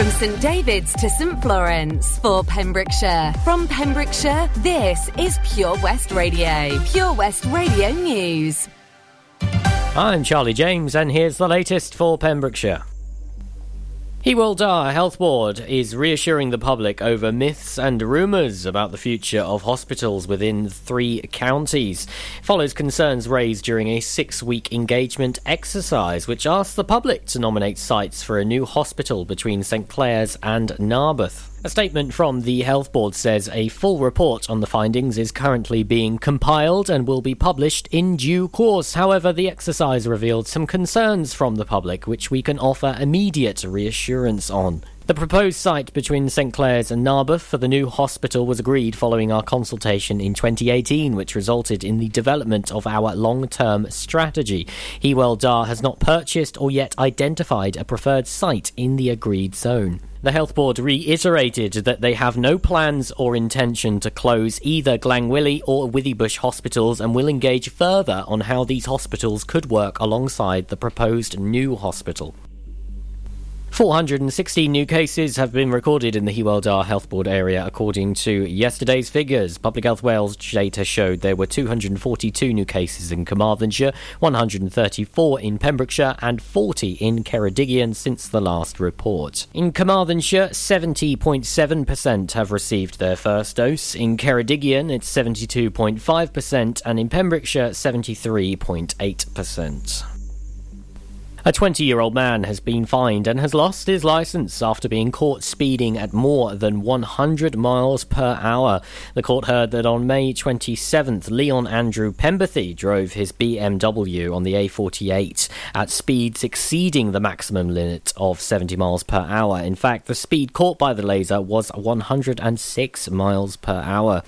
From St David's to St Florence for Pembrokeshire. From Pembrokeshire, this is Pure West Radio. Pure West Radio News. I'm Charlie James, and here's the latest for Pembrokeshire. Hywel Dda Health Board is reassuring the public over myths and rumours about the future of hospitals within three counties. Follows concerns raised during a six week engagement exercise, which asked the public to nominate sites for a new hospital between St Clears and Narberth. A statement from the Health Board says a full report on the findings is currently being compiled and will be published in due course. However, the exercise revealed some concerns from the public, which we can offer immediate reassurance on. The proposed site between St Clears and Narberth for the new hospital was agreed following our consultation in 2018, which resulted in the development of our long term strategy. Hywel Dda has not purchased or yet identified a preferred site in the agreed zone. The Health Board reiterated that they have no plans or intention to close either Glangwili or Withybush hospitals and will engage further on how these hospitals could work alongside the proposed new hospital. 416 new cases have been recorded in the Hywel Dda Health Board area, according to yesterday's figures. Public Health Wales data showed there were 242 new cases in Carmarthenshire, 134 in Pembrokeshire, and 40 in Ceredigion since the last report. In Carmarthenshire, 70.7% have received their first dose. In Ceredigion, it's 72.5%, and in Pembrokeshire, 73.8%. A 20 year old man has been fined and has lost his license after being caught speeding at more than 100 miles per hour. The court heard that on May 27th, Leon Andrew Pemberthy drove his BMW on the A48 at speeds exceeding the maximum limit of 70 miles per hour. In fact, the speed caught by the laser was 106 miles per hour.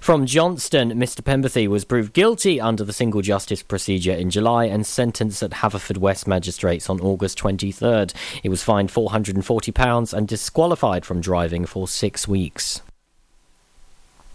From Johnston, Mr. Pemberthy was proved guilty under the single justice procedure in July and sentenced at Haverfordwest Magistrates magistrates on August 23rd. He was fined £440 and disqualified from driving for six weeks.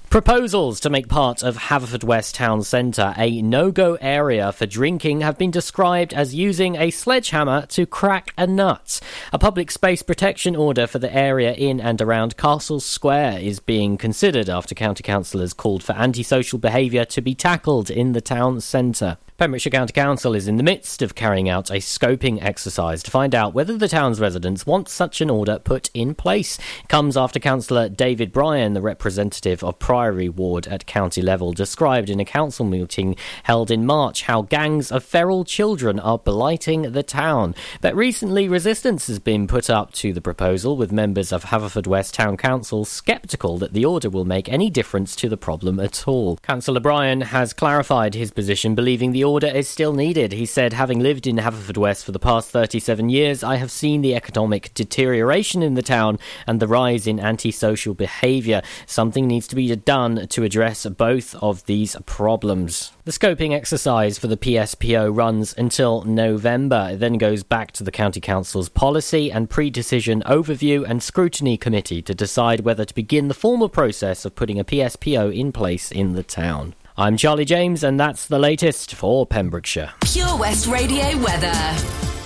Proposals to make part of Haverfordwest Town Centre a no go area for drinking have been described as using a sledgehammer to crack a nut. A public space protection order for the area in and around Castle Square is being considered after county councillors called for antisocial behaviour to be tackled in the town centre. Pembrokeshire County Council is in the midst of carrying out a scoping exercise to find out whether the town's residents want such an order put in place. It comes after Councillor David Bryan, the representative of Priory Ward at county level, described in a council meeting held in March how gangs of feral children are blighting the town. But recently, resistance has been put up to the proposal, with members of Haverfordwest Town Council sceptical that the order will make any difference to the problem at all. Councillor Bryan has clarified his position, believing the order is still needed. He said, having lived in Haverfordwest for the past 37 years, I have seen the economic deterioration in the town and the rise in antisocial behaviour. Something needs to be done to address both of these problems. The scoping exercise for the PSPO runs until November. It then goes back to the County Council's policy and pre decision overview and scrutiny committee to decide whether to begin the formal process of putting a PSPO in place in the town. I'm Charlie James, and that's the latest for Pembrokeshire. Pure West Radio weather.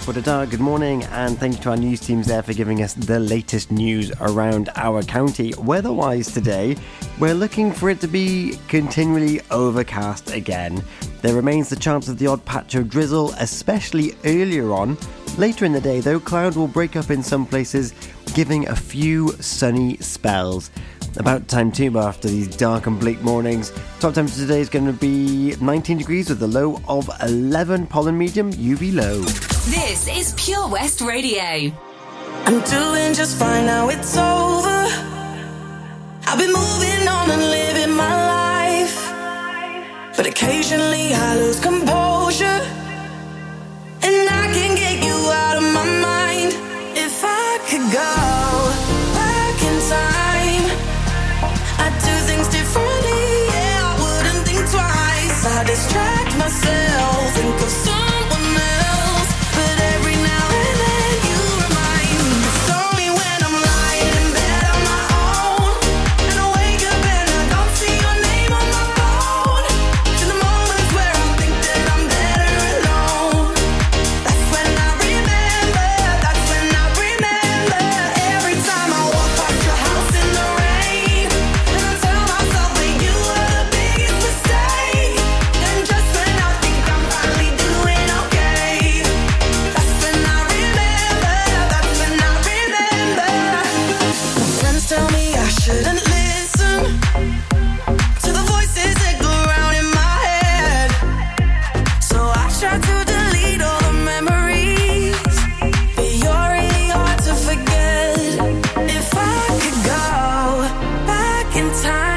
For the good morning, and thank you to our news teams there for giving us the latest news around our county. Weather wise today, we're looking for it to be continually overcast again. There remains the chance of the odd patch of drizzle, especially earlier on. Later in the day, though, cloud will break up in some places, giving a few sunny spells. About time too after these dark and bleak mornings. Top temperature today is going to be 19 degrees with a low of 11 pollen medium UV low. This is Pure West Radio. I'm doing just fine now it's over. I've been moving on and living my life. But occasionally I lose composure. And I can get you out of my mind if I could go. I distract myself, think of time.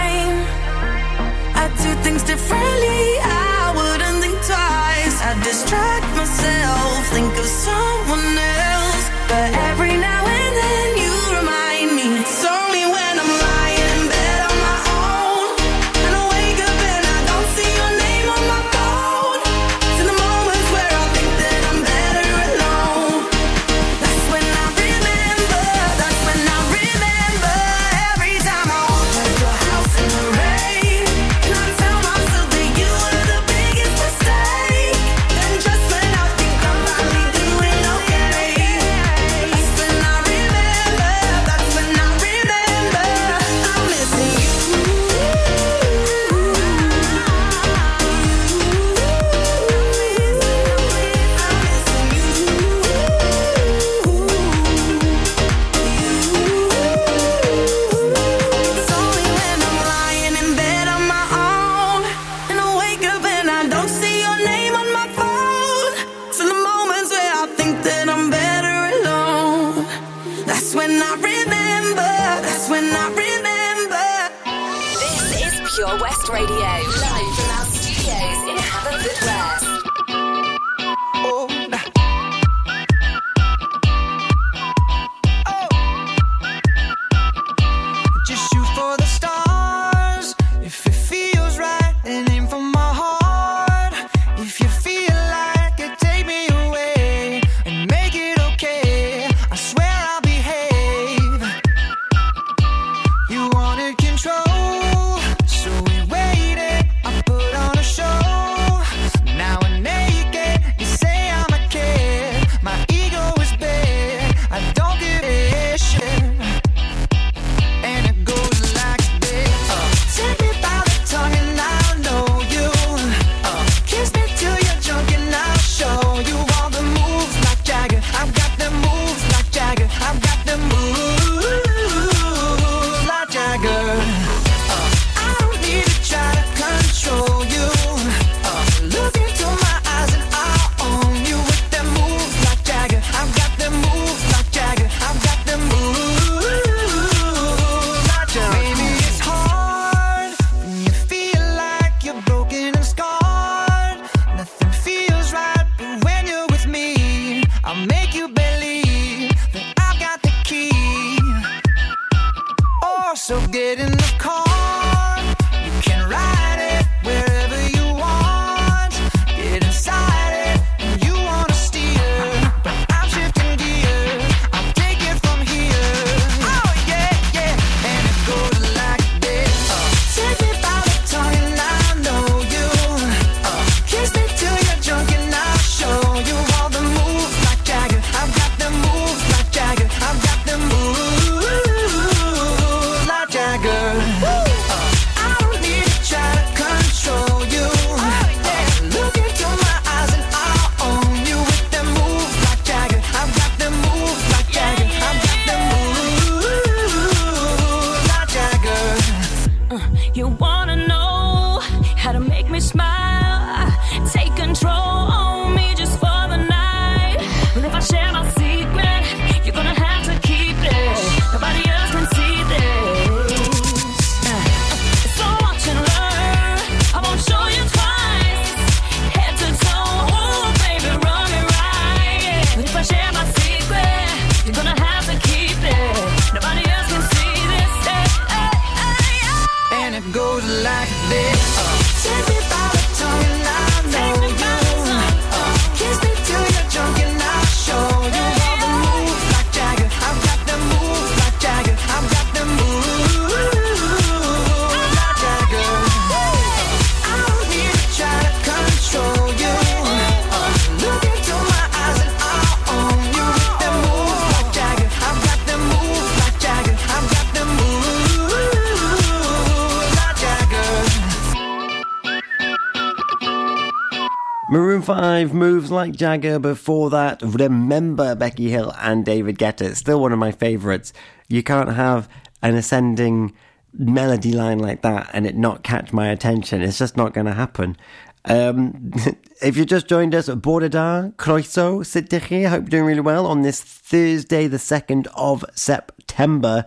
Like Jagger. Before that, remember Becky Hill and David Guetta. Still one of my favourites. You can't have an ascending melody line like that and it not catch my attention. It's just not going to happen. Um, if you just joined us, Bordada, Croeso, Sittichi, I hope you're doing really well on this Thursday, the 2nd of September.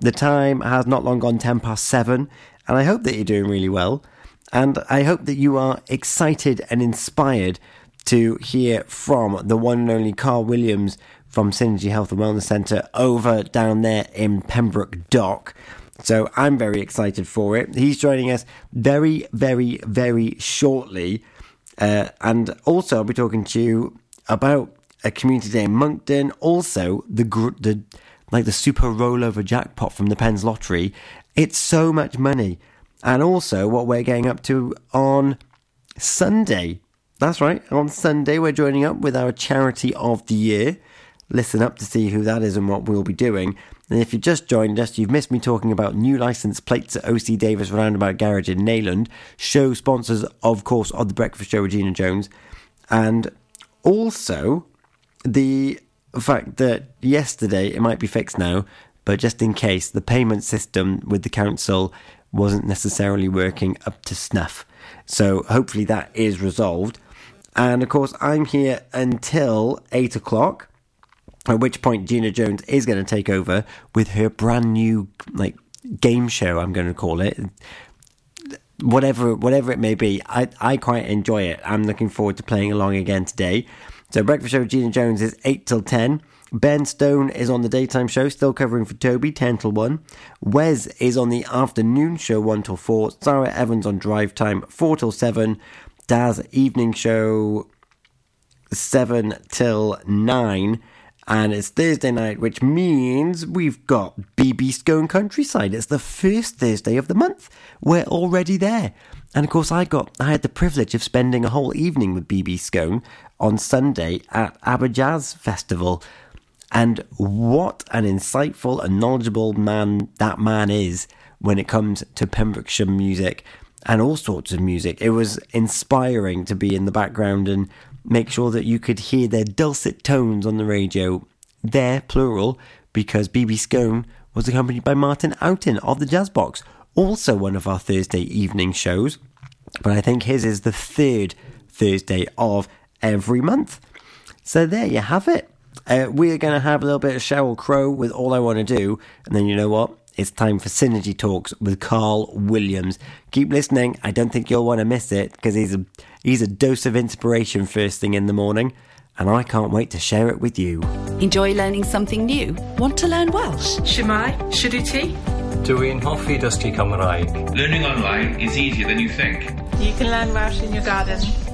The time has not long gone 10 past 7, and I hope that you're doing really well. And I hope that you are excited and inspired to hear from the one and only Carl Williams from Synergy Health and Wellness Centre over down there in Pembroke Dock. So I'm very excited for it. He's joining us very, very, very shortly. Uh, and also, I'll be talking to you about a community day in Monkton. Also, the the like the super rollover jackpot from the Pens Lottery. It's so much money and also what we're getting up to on Sunday. That's right, on Sunday we're joining up with our charity of the year. Listen up to see who that is and what we'll be doing. And if you've just joined us, you've missed me talking about new license plates at OC Davis Roundabout Garage in Neyland. Show sponsors, of course, of the Breakfast Show, Regina Jones. And also the fact that yesterday, it might be fixed now, but just in case, the payment system with the council wasn't necessarily working up to snuff. So hopefully that is resolved. And of course, I'm here until 8 o'clock, at which point Gina Jones is going to take over with her brand new like game show, I'm going to call it. whatever whatever it may be, I, I quite enjoy it. I'm looking forward to playing along again today. So Breakfast Show with Gina Jones is 8 till 10. Ben Stone is on the daytime show, still covering for Toby, 10 till 1. Wes is on the afternoon show, 1 till 4. Sarah Evans on drive time, 4 till 7. Daz evening show, 7 till 9 and it's Thursday night, which means we've got BB Skone Countryside. It's the first Thursday of the month. We're already there. And of course, I got I had the privilege of spending a whole evening with BB Skone on Sunday at Aberjazz Festival. And what an insightful and knowledgeable man that man is when it comes to Pembrokeshire music and all sorts of music. It was inspiring to be in the background and make sure that you could hear their dulcet tones on the radio. There, plural, because BB Skone was accompanied by Martin Oughton of the Jazz Box, also one of our Thursday evening shows. But I think his is the third Thursday of every month. So there you have it. Uh, we're going to have a little bit of Sheryl Crow with All I Want to Do, and then you know what? It's time for Synergy Talks with Carl Williams. Keep listening. I don't think you'll want to miss it because he's a he's a dose of inspiration first thing in the morning, and I can't wait to share it with you. Enjoy learning something new? Want to learn Welsh? Shemai, Shuduti. Dwi'n hoffi dysgu Cymraeg. Learning online is easier than you think. You can learn Welsh in your garden.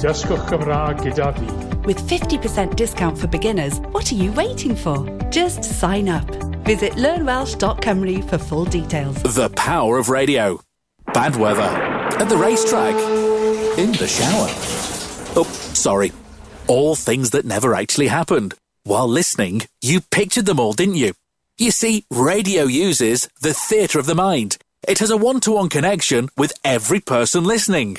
Dysgwch Cymraeg gyda fi. With 50% discount for beginners, what are you waiting for? Just sign up. Visit learnwelsh.com for full details. The power of radio. Bad weather. At the racetrack. In the shower. Oh, sorry. All things that never actually happened. While listening, you pictured them all, didn't you? You see, radio uses the theatre of the mind. It has a one to one connection with every person listening.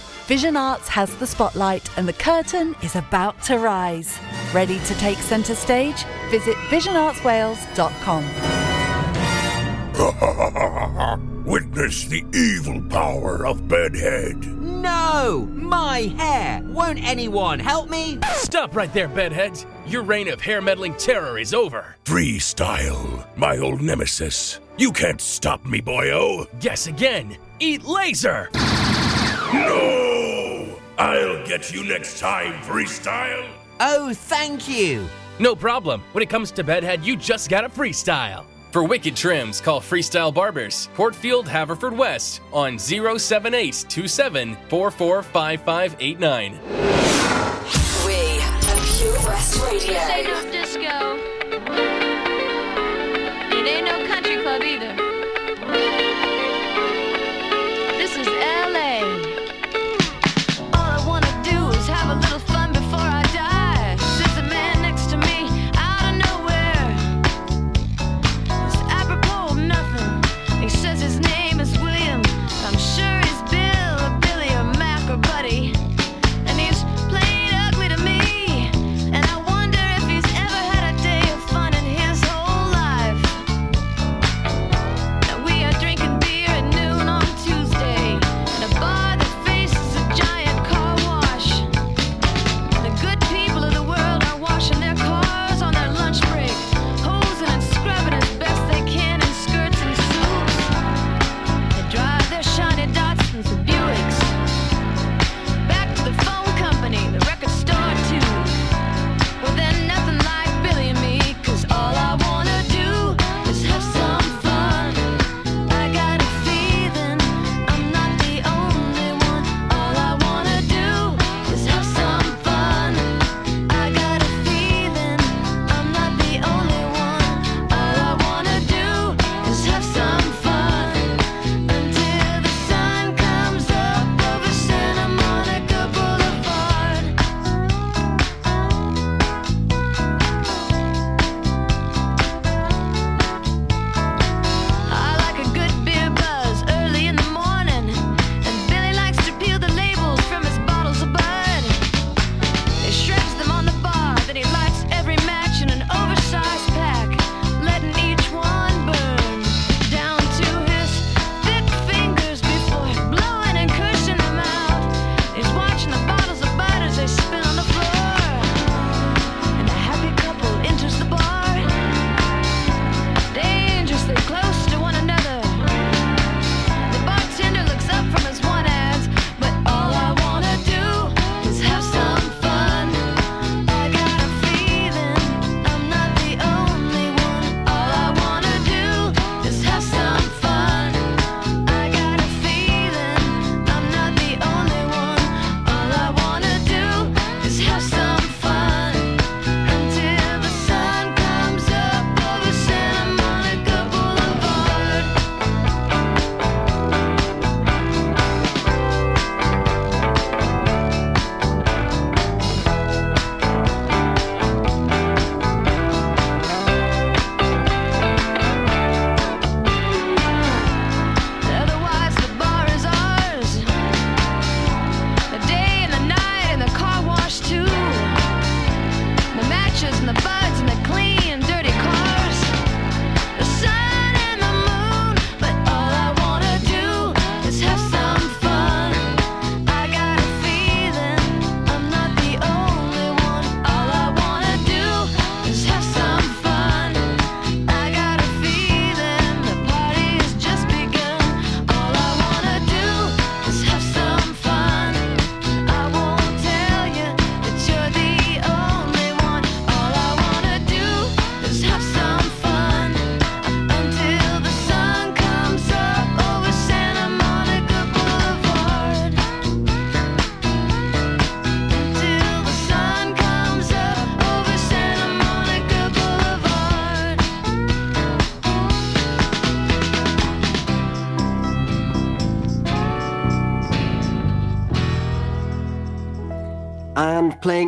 Vision Arts has the spotlight and the curtain is about to rise. Ready to take centre stage? Visit visionartswales.com. Witness the evil power of Bedhead. No! My hair! Won't anyone help me? Stop right there, Bedheads! Your reign of hair meddling terror is over. Freestyle, my old nemesis. You can't stop me, boyo. Guess again. Eat laser! No! I'll get you next time, Freestyle. Oh, thank you. No problem. When it comes to Bedhead, you just gotta freestyle. For wicked trims, call Freestyle Barbers, Portfield, Haverfordwest on 078 27 445589. We are Pure West Radio.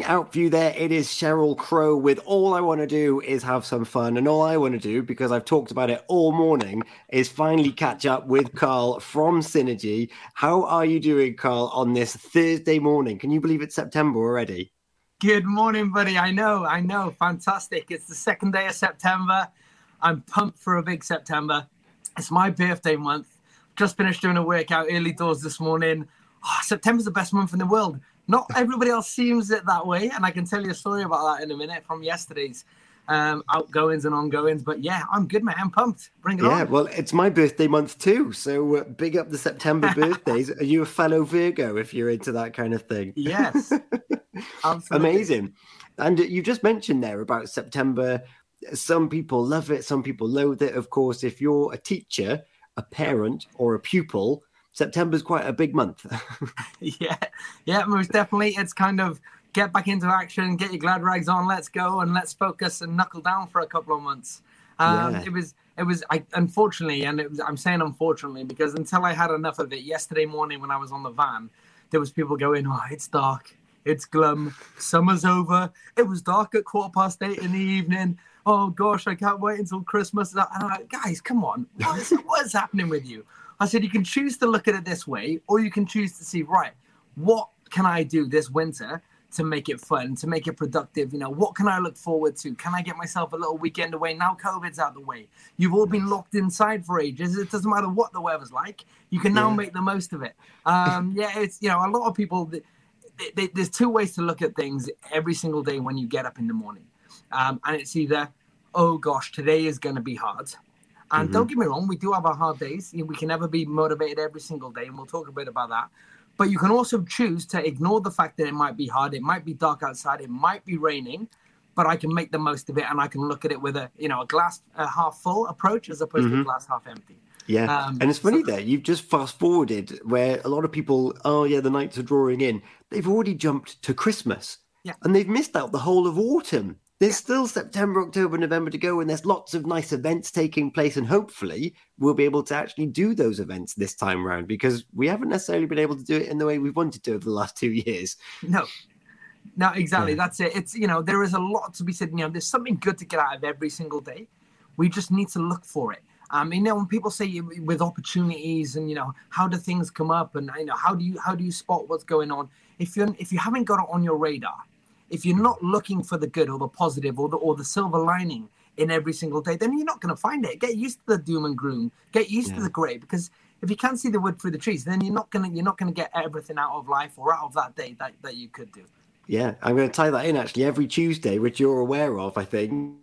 Out you there, it is Sheryl Crow with All I Want to Do is Have Some Fun. And all I want to do, because I've talked about it all morning, is finally catch up with Carl from Synergy. How are you doing, Carl, on this Thursday morning? Can you believe it's September already? Good morning, buddy. I know, I know. Fantastic. It's the second day of September. I'm pumped for a big September. It's my birthday month. Just finished doing a workout early doors this morning. Oh, September's the best month in the world. Not everybody else seems it that way, and I can tell you a story about that in a minute from yesterday's um, outgoings and ongoings. But yeah, I'm good, man. I'm pumped. Bring it Yeah, on. Yeah, well, it's my birthday month too. So uh, big up the September birthdays. Are you a fellow Virgo if you're into that kind of thing? Yes. Absolutely. Amazing. And you just mentioned there about September. Some people love it, some people loathe it. Of course, if you're a teacher, a parent, or a pupil, September's quite a big month. yeah, yeah, most definitely. It's kind of get back into action, get your glad rags on, let's go, and let's focus and knuckle down for a couple of months. Um, Yeah. It was, it was, I unfortunately, and it was, I'm saying unfortunately because until I had enough of it yesterday morning when I was on the van, there was people going, "Oh, it's dark, it's glum, summer's over." It was dark at quarter past eight in the evening. Oh gosh, I can't wait until Christmas. And I'm like, guys, come on, what is, what is happening with you? I said, you can choose to look at it this way, or you can choose to see, right, what can I do this winter to make it fun, to make it productive? You know, what can I look forward to? Can I get myself a little weekend away? Now COVID's out of the way. You've all been locked inside for ages. It doesn't matter what the weather's like. You can now Yeah. make the most of it. Um, yeah, it's, you know, a lot of people, th- th- th- there's two ways to look at things every single day when you get up in the morning. Um, and it's either, oh gosh, today is going to be hard. And Mhm. don't get me wrong, we do have our hard days. We can never be motivated every single day, and we'll talk a bit about that. But you can also choose to ignore the fact that it might be hard, it might be dark outside, it might be raining, but I can make the most of it, and I can look at it with a you know a glass uh, half full approach as opposed to a Mhm. glass half empty. Yeah, Um, and it's funny there. You've just fast forwarded where a lot of people, oh yeah, the nights are drawing in. They've already jumped to Christmas, Yeah. and they've missed out the whole of autumn. There's still September, October, November to go, and there's lots of nice events taking place, and hopefully we'll be able to actually do those events this time round because we haven't necessarily been able to do it in the way we've wanted to over the last two years. No. No, exactly. Yeah. That's it. It's you know, there is a lot to be said. You know, there's something good to get out of every single day. We just need to look for it. Um, you know, when people say with opportunities and you know, how do things come up and you know, how do you how do you spot what's going on? If you if you haven't got it on your radar, if you're not looking for the good or the positive or the or the silver lining in every single day, then you're not going to find it. Get used to the doom and gloom. Get used to the grey because if you can't see the wood through the trees, then you're not gonna you're not gonna get everything out of life or out of that day that, that you could do. Yeah, I'm going to tie that in actually every Tuesday, which you're aware of, I think.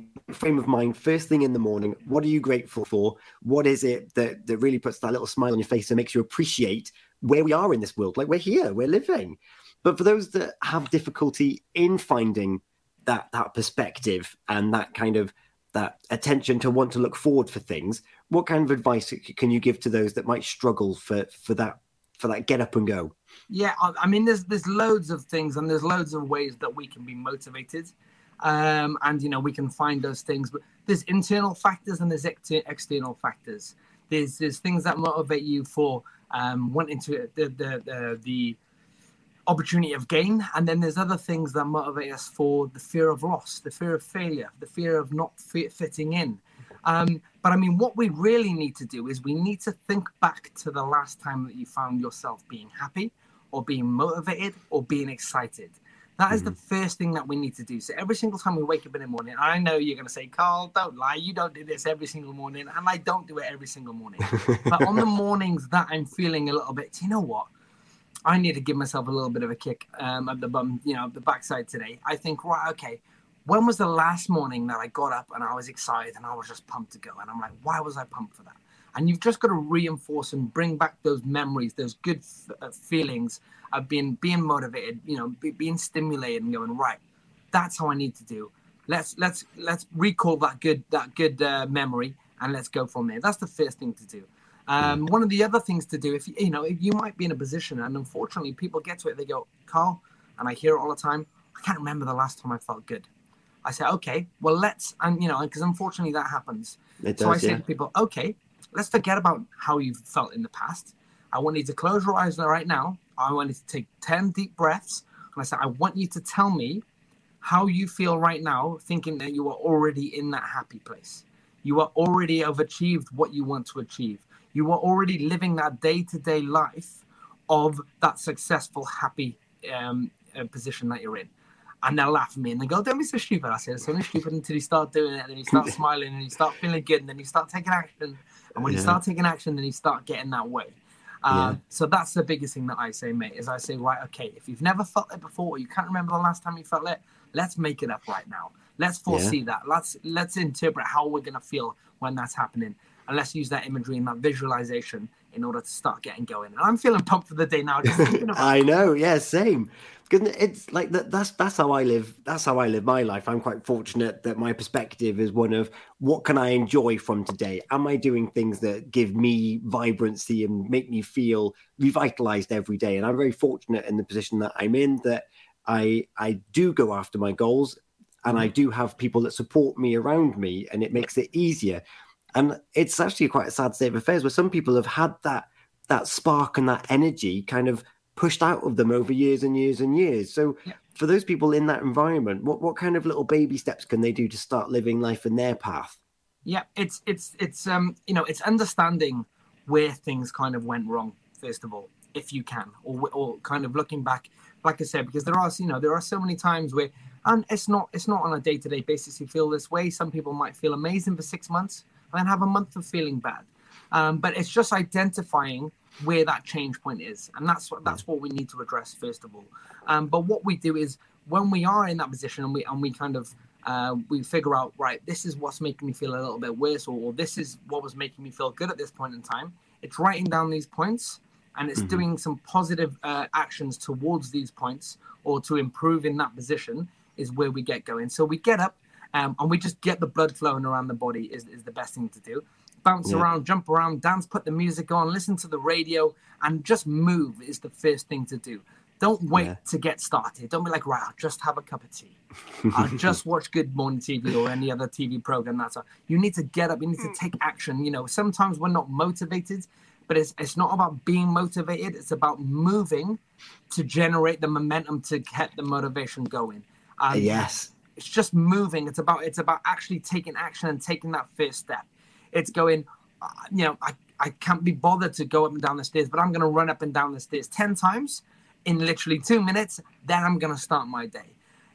Frame of mind first thing in the morning what are you grateful for? What is it that, that really puts that little smile on your face and makes you appreciate where we are in this world? Like we're here we're living. But for those that have difficulty in finding that that perspective and that kind of that attention to want to look forward for things what kind of advice can you give to those that might struggle for for that for that get up and go? Yeah, I mean, there's there's loads of things and there's loads of ways that we can be motivated, um, and you know we can find those things. But there's internal factors and there's ex- external factors. There's there's things that motivate you for um, wanting to the the the, the opportunity of gain, and then there's other things that motivate us for the fear of loss, the fear of failure, the fear of not fit, fitting in. Um, but I mean, what we really need to do is we need to think back to the last time that you found yourself being happy or being motivated or being excited. That is the first thing that we need to do. So every single time we wake up in the morning, I know you're going to say, Carl, don't lie. You don't do this every single morning. And I don't do it every single morning. but on the mornings that I'm feeling a little bit, you know what? I need to give myself a little bit of a kick um, at the bum, you know, the backside today. I think, right, okay, when was the last morning that I got up and I was excited and I was just pumped to go? And I'm like, why was I pumped for that? And you've just got to reinforce and bring back those memories, those good f- uh, feelings of being being motivated, you know, be, being stimulated and going right. That's how I need to do. Let's let's let's recall that good that good uh, memory and let's go from there. That's the first thing to do. Um, one of the other things to do, if you, you know, if you might be in a position, and unfortunately, people get to it, they go, Carl, and I hear it all the time. I can't remember the last time I felt good. I say, okay, well, let's, and you know, because unfortunately that happens. It so I does, say to people, okay, let's forget about how you've felt in the past. I want you to close your eyes right now. I want you to take 10 deep breaths. And I said, I want you to tell me how you feel right now, thinking that you are already in that happy place. You are already have achieved what you want to achieve. You are already living that day to day life of that successful, happy um, uh, position that you're in. And they'll laugh at me and they go, Don't be so stupid. I said, It's only stupid until you start doing it, and then you start smiling, and you start feeling good, and then you start taking action. And when you Yeah. start taking action, then you start getting that way. Uh, Yeah. So that's the biggest thing that I say, mate, is I say, right, okay, if you've never felt it before, or you can't remember the last time you felt it, let's make it up right now. Let's foresee that. Let's let's interpret how we're gonna feel when that's happening. And let's use that imagery and that visualization in order to start getting going. And I'm feeling pumped for the day now. I know, yeah, same. Because it's like that. That's that's how I live. That's how I live my life. I'm quite fortunate that my perspective is one of what can I enjoy from today. Am I doing things that give me vibrancy and make me feel revitalized every day? And I'm very fortunate in the position that I'm in that I I do go after my goals, and I mm. do have people that support me around me, and it makes it easier. And it's actually quite a sad state of affairs where some people have had that that spark and that energy kind of pushed out of them over years and years and years. So for those people in that environment, what, what kind of little baby steps can they do to start living life in their path? Yeah, it's it's it's um you know it's understanding where things kind of went wrong first of all, if you can, or or kind of looking back, like I said, because there are you know there are so many times where and it's not it's not on a day to day basis you feel this way. Some people might feel amazing for six months and then have a month of feeling bad, um, but it's just identifying where that change point is, and that's what that's what we need to address first of all. Um, but what we do is when we are in that position and we and we kind of uh, we figure out right this is what's making me feel a little bit worse or, or this is what was making me feel good at this point in time it's writing down these points and it's Mhm. doing some positive uh, actions towards these points or to improve in that position is where we get going so we get up um, and we just get the blood flowing around the body is, is the best thing to do bounce Yeah. around jump around dance put the music on listen to the radio and just move is the first thing to do don't wait Yeah. to get started. Don't be like, right, I'll just have a cup of tea. I'll just watch Good Morning TV or any other TV program. That's all. You need to get up. You need to take action. You know, sometimes we're not motivated, but it's it's not about being motivated. It's about moving to generate the momentum to get the motivation going. Um, yes. It's just moving. It's about it's about actually taking action and taking that first step. It's going, uh, you know, I, I can't be bothered to go up and down the stairs, but I'm going to run up and down the stairs ten times in literally two minutes. Then I'm going to start my day.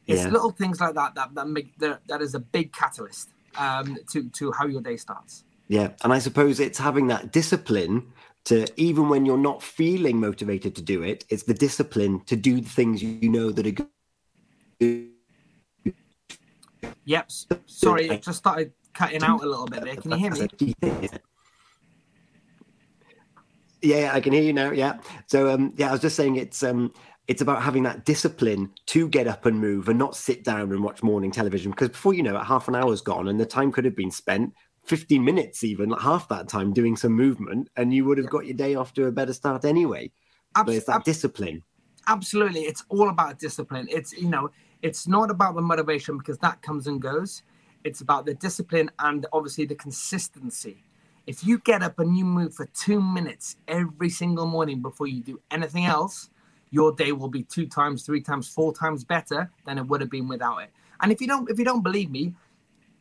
It's Yeah. little things like that that that make that, that is a big catalyst um, to to how your day starts. Yeah. And I suppose it's having that discipline to, even when you're not feeling motivated to do it, it's the discipline to do the things you know that are good. Yep. Sorry, it just started cutting out a little bit there. Can you hear me? Yeah, I can hear you now. Yeah. So um yeah, I was just saying it's um it's about having that discipline to get up and move and not sit down and watch morning television because before you know it, half an hour's gone and the time could have been spent 15 minutes even like half that time doing some movement and you would have got your day off to a better start anyway. But it's that discipline. absolutely it's all about discipline it's you know it's not about the motivation because that comes and goes. It's about the discipline and obviously the consistency. If you get up and you move for two minutes every single morning before you do anything else your day will be two times three times four times better than it would have been without it. And if you don't if you don't believe me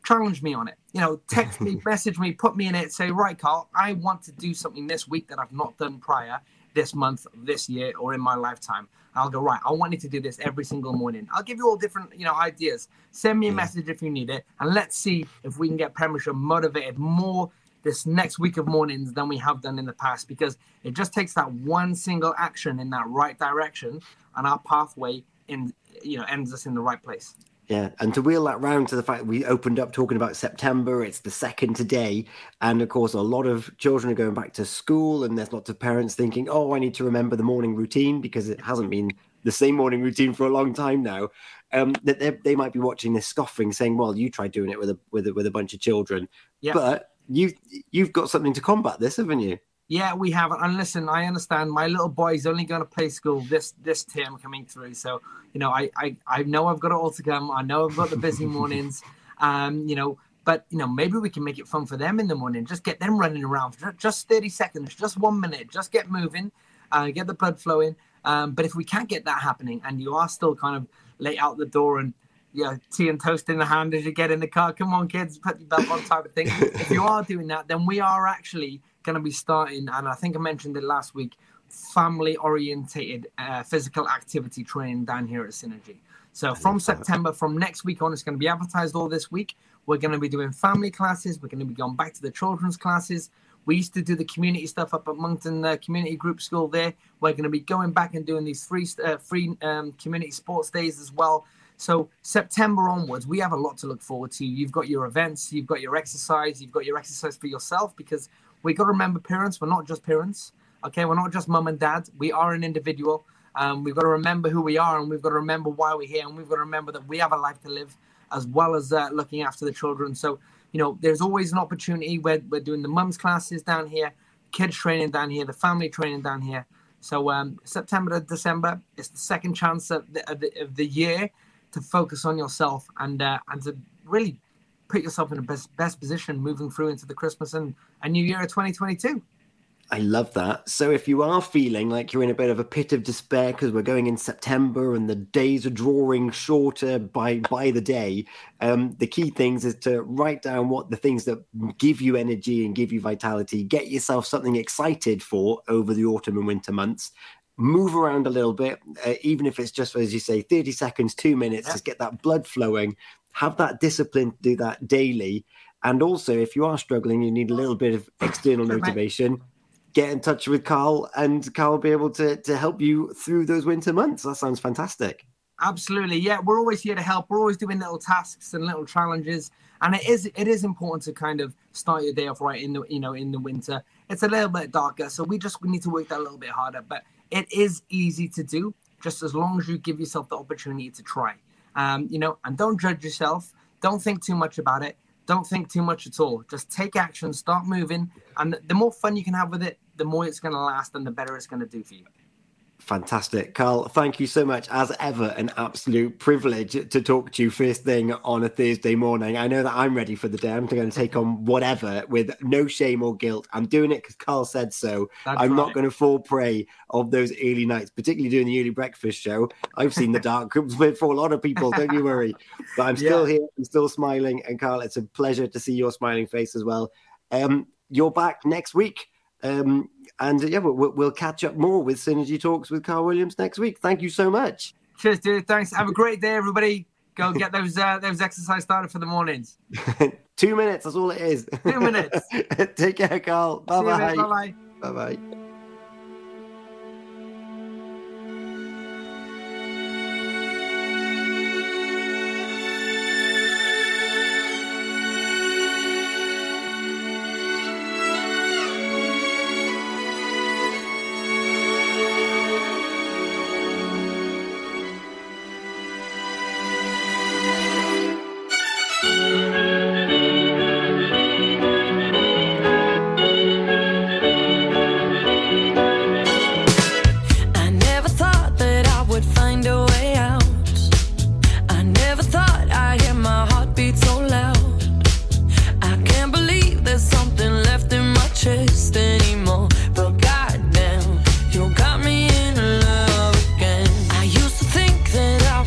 challenge me on it. You know text me message me put me in it say right carl i want to do something this week that i've not done prior this month, this year, or in my lifetime. I'll go right. I want you to do this every single morning. I'll give you all different, you know, ideas. Send me a message if you need it, and let's see if we can get Pembrokeshire motivated more this next week of mornings than we have done in the past. Because it just takes that one single action in that right direction, and our pathway in, you know, ends us in the right place. Yeah, and to wheel that round to the fact that we opened up talking about September, it's the second today, and of course, a lot of children are going back to school, and there's lots of parents thinking, "Oh, I need to remember the morning routine because it hasn't been the same morning routine for a long time now." Um, that they, they might be watching this scoffing, saying, "Well, you tried doing it with a with a, with a bunch of children," Yeah. but you you've got something to combat this, haven't you? Yeah, we have. And listen, I understand my little boy's only going to play school this this term coming through. So, you know, I, I I know I've got it all to come. I know I've got the busy mornings. Um, you know, but you know, maybe we can make it fun for them in the morning. Just get them running around for just 30 seconds, just one minute, just get moving, uh, get the blood flowing. Um, but if we can't get that happening and you are still kind of late out the door and yeah, tea and toast in the hand as you get in the car. Come on, kids, put your belt on type of thing. if you are doing that, then we are actually going to be starting, and I think I mentioned it last week, family orientated uh, physical activity training down here at Synergy. So from September, from next week on, it's going to be advertised all this week. We're going to be doing family classes. We're going to be going back to the children's classes. We used to do the community stuff up at Monkton uh, Community Group School there. We're going to be going back and doing these free uh, free um, community sports days as well. So September onwards, we have a lot to look forward to. You've got your events, you've got your exercise, you've got your exercise for yourself because we got to remember parents, we're not just parents. Okay, we're not just mum and dad. We are an individual. Um, we've got to remember who we are and we've got to remember why we're here and we've got to remember that we have a life to live as well as uh, looking after the children. So, you know, there's always an opportunity. We're, we're doing the mums classes down here, kids training down here, the family training down here. So um, September to December, it's the second chance of the, of the, of the year to focus on yourself and uh, and to really put yourself in the best best position moving through into the Christmas and a new year of 2022. I love that. So if you are feeling like you're in a bit of a pit of despair because we're going in September and the days are drawing shorter by by the day, um, the key things is to write down what the things that give you energy and give you vitality. Get yourself something excited for over the autumn and winter months. Move around a little bit, uh, even if it's just as you say, 30 seconds, two minutes, just get that blood flowing. Have that discipline to do that daily. And also, if you are struggling, you need a little bit of external motivation get in touch with Carl, and Carl will be able to to help you through those winter months. That sounds fantastic. Absolutely, yeah. We're always here to help. We're always doing little tasks and little challenges, and it is it is important to kind of start your day off right in the you know in the winter. It's a little bit darker, so we just we need to work that a little bit harder. But it is easy to do, just as long as you give yourself the opportunity to try. Um, you know, and don't judge yourself. Don't think too much about it. Don't think too much at all. Just take action, start moving, and the more fun you can have with it, the more it's going to last and the better it's going to do for you. Fantastic. Carl, thank you so much. As ever, an absolute privilege to talk to you first thing on a Thursday morning. I know that I'm ready for the day. I'm going to take on whatever with no shame or guilt. I'm doing it because Carl said so. That's I'm not going to fall prey of those early nights, particularly doing the early breakfast show. I've seen the dark rooms for a lot of people, don't you worry. But I'm still Yeah. here. I'm still smiling. And Carl, it's a pleasure to see your smiling face as well. Um, you're back next week. Um, and uh, yeah, we'll, we'll catch up more with Synergy Talks with Carl Williams next week. Thank you so much. Cheers, dude. Thanks. Have a great day, everybody. Go get those uh, those exercise started for the mornings. Two minutes, that's all it is. Two minutes. Take care, Carl. Bye mate. bye. Bye-bye. Bye bye.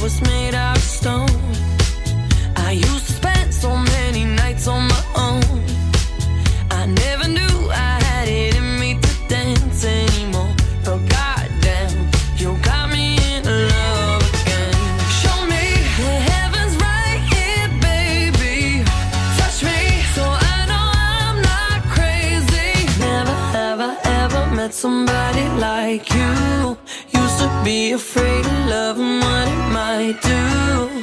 was made out of stone. I used to spend so many nights on my own. I never knew I had it in me to dance anymore. But goddamn, you got me in love again. Show me the heavens right here, baby. Touch me so I know I'm not crazy. Never, ever, ever met somebody like you. Used to be afraid of loving what do.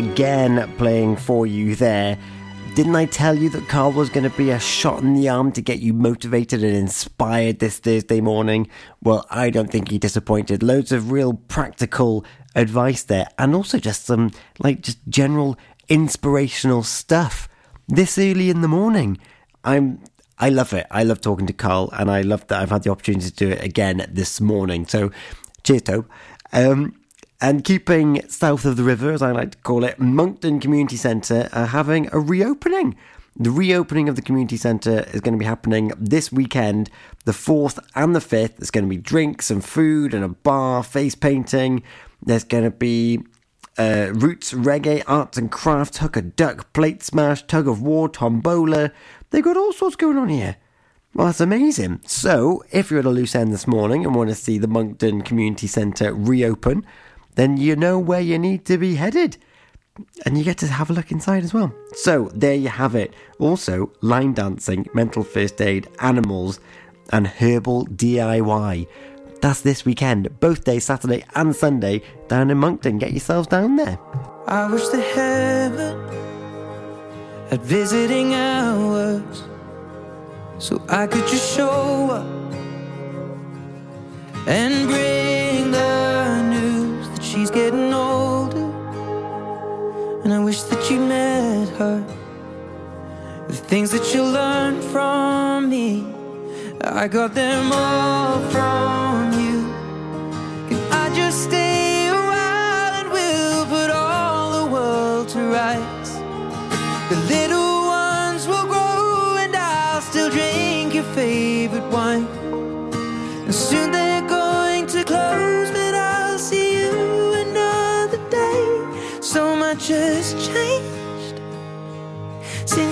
Again playing for you there. Didn't I tell you that Carl was going to be a shot in the arm to get you motivated and inspired this Thursday morning? Well, I don't think he disappointed. Loads of real practical advice there, and also just some, like, just general inspirational stuff this early in the morning. I'm I love it. I love talking to Carl, and I love that I've had the opportunity to do it again this morning. So, cheers, Tobe. Um, and keeping south of the river, as I like to call it, Monkton Community Centre are having a reopening. The reopening of the community centre is going to be happening this weekend, the 4th and the 5th. There's going to be drinks and food and a bar, face painting. There's going to be uh, roots, reggae, arts and crafts, hook a duck, plate smash, tug of war, tombola. They've got all sorts going on here. Well, that's amazing. So, if you're at a loose end this morning and want to see the Monkton Community Centre reopen, then you know where you need to be headed. And you get to have a look inside as well. So, there you have it. Also, line dancing, mental first aid, animals, and herbal DIY. That's this weekend, both days, Saturday and Sunday, down in Monkton. Get yourselves down there. I wish the heaven had visiting hours so I could just show up and bring the And I wish that you met her. The things that you learned from me, I got them all from you. Can I just stay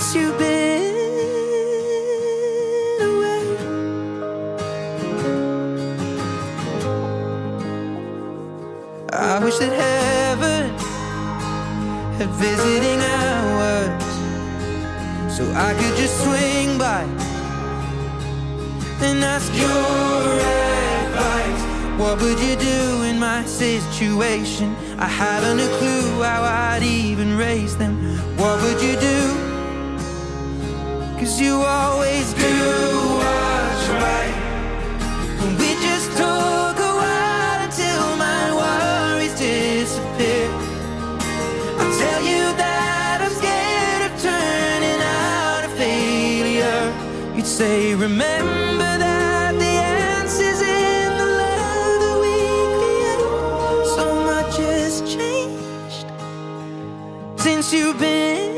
since you've been away. I wish that heaven had visiting hours so I could just swing by and ask your advice. What would you do in my situation? I haven't a clue how I'd even raise them. What would you do? Cause you always do what's right. And we just talk a while until my worries disappear. I'll tell you that I'm scared of turning out a failure. You'd say, remember that the answer's in the love that we create. So much has changed since you've been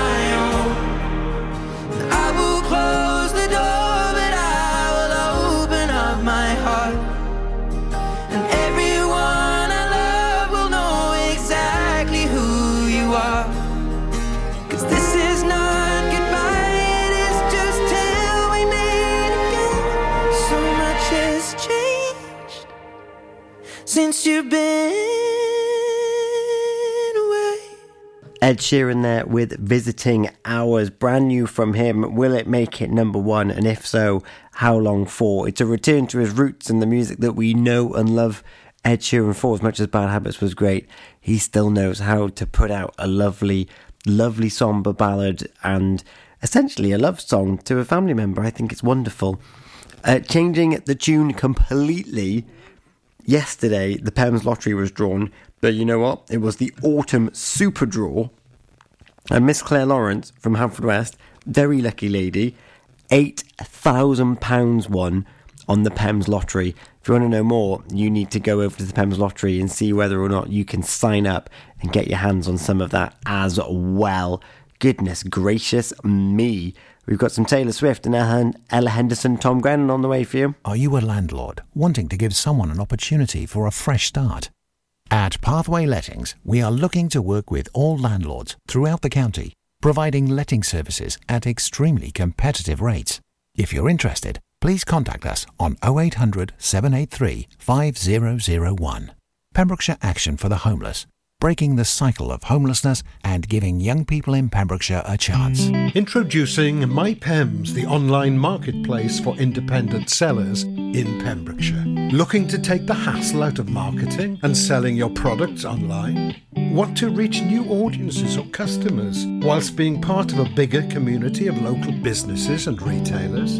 since you've been away. Ed Sheeran there with Visiting Hours, brand new from him. Will it make it number one? And if so, how long for? It's a return to his roots and the music that we know and love Ed Sheeran for. As much as Bad Habits was great, he still knows how to put out a lovely, lovely somber ballad and essentially a love song to a family member. I think it's wonderful. Uh, changing the tune completely. Yesterday, the Pems lottery was drawn, but you know what? It was the autumn super draw. And Miss Claire Lawrence from Haverfordwest, very lucky lady, £8,000 won on the Pems lottery. If you want to know more, you need to go over to the Pems lottery and see whether or not you can sign up and get your hands on some of that as well. Goodness gracious me. We've got some Taylor Swift and Ella Henderson, Tom Grennan on the way for you. Are you a landlord wanting to give someone an opportunity for a fresh start? At Pathway Lettings, we are looking to work with all landlords throughout the county, providing letting services at extremely competitive rates. If you're interested, please contact us on 0800 783 5001. Pembrokeshire Action for the Homeless, breaking the cycle of homelessness and giving young people in Pembrokeshire a chance. Introducing MyPems, the online marketplace for independent sellers in Pembrokeshire. Looking to take the hassle out of marketing and selling your products online? Want to reach new audiences or customers whilst being part of a bigger community of local businesses and retailers?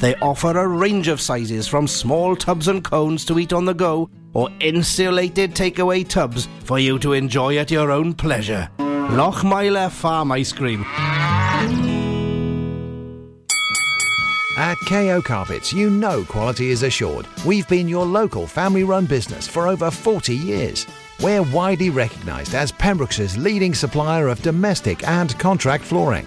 They offer a range of sizes from small tubs and cones to eat on the go or insulated takeaway tubs for you to enjoy at your own pleasure. Lochmeyler Farm Ice Cream. At KO Carpets, you know quality is assured. We've been your local family run business for over 40 years. We're widely recognised as Pembrokeshire's leading supplier of domestic and contract flooring.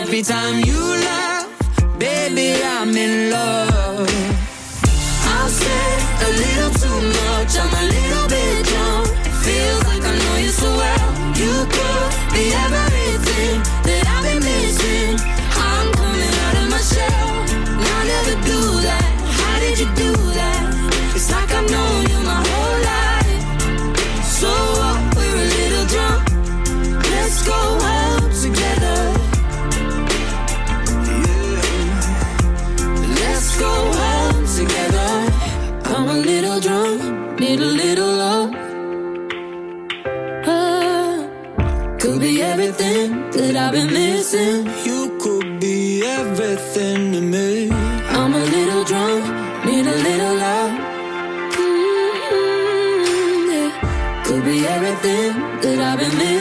every time you laugh. Baby, I'm in love. I've said a little too much, I'm a little bit drunk. Feels like I know you so well. You could be everything that I've been missing. I'm coming out of my shell. and I never do that. How did you do that? It's like I've known that I've been missing. You could be everything to me. I'm a little drunk, need a little love. Mm, yeah. Could be everything that I've been missing.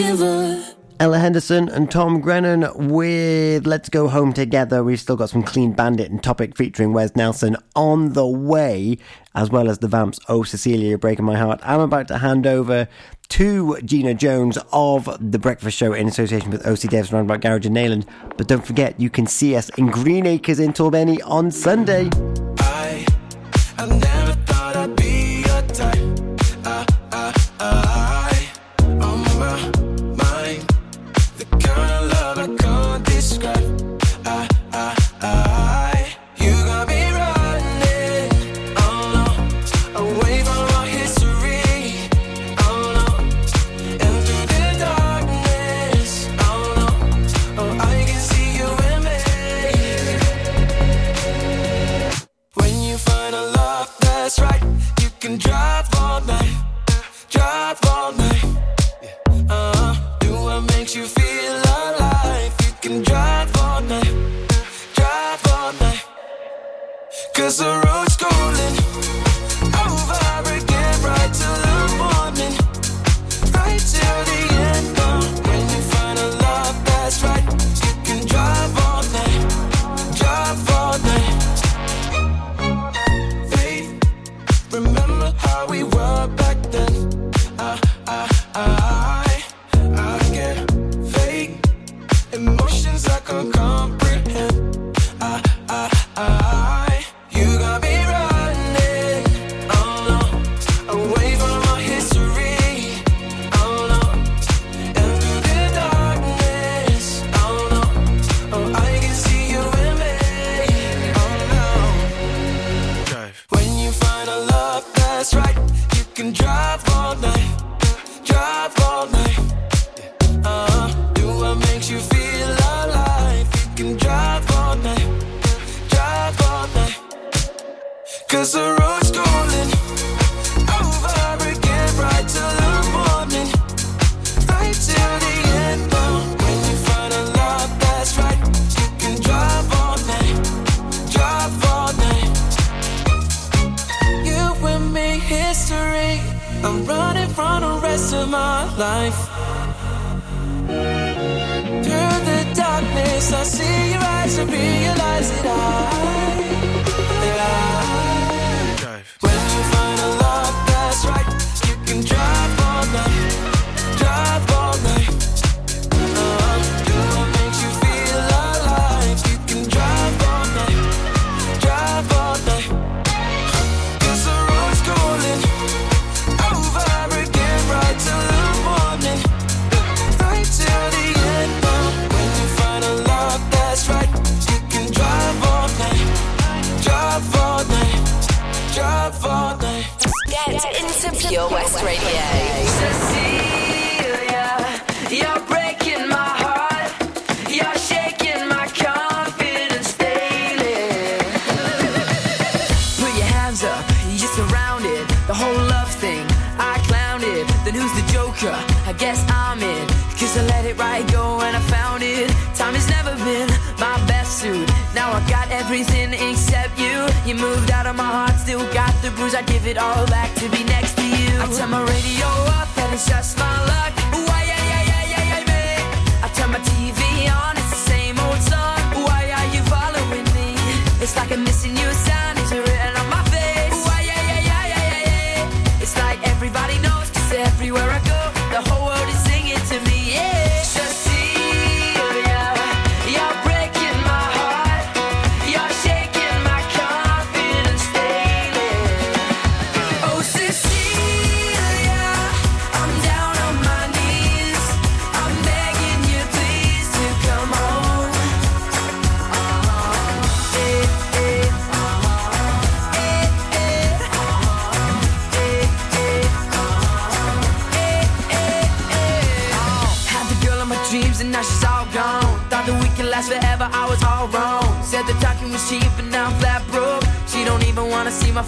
Ella Henderson and Tom Grennan with Let's Go Home Together. We've still got some Clean Bandit and Topic featuring Wes Nelson on the way, as well as the Vamps Oh Cecilia, You're Breaking My Heart. I'm about to hand over to Gina Jones of The Breakfast Show in association with OC Davis Roundabout Garage in Neyland. But don't forget, you can see us in Green Acres in Torbeni on Sunday. I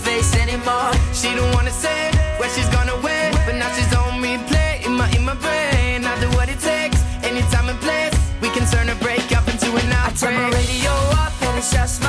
face anymore. She don't wanna say where she's gonna win, but now she's on replay in my in my brain. I do what it takes, anytime and place. We can turn a break up into an outbreak. I turn my radio up and it's just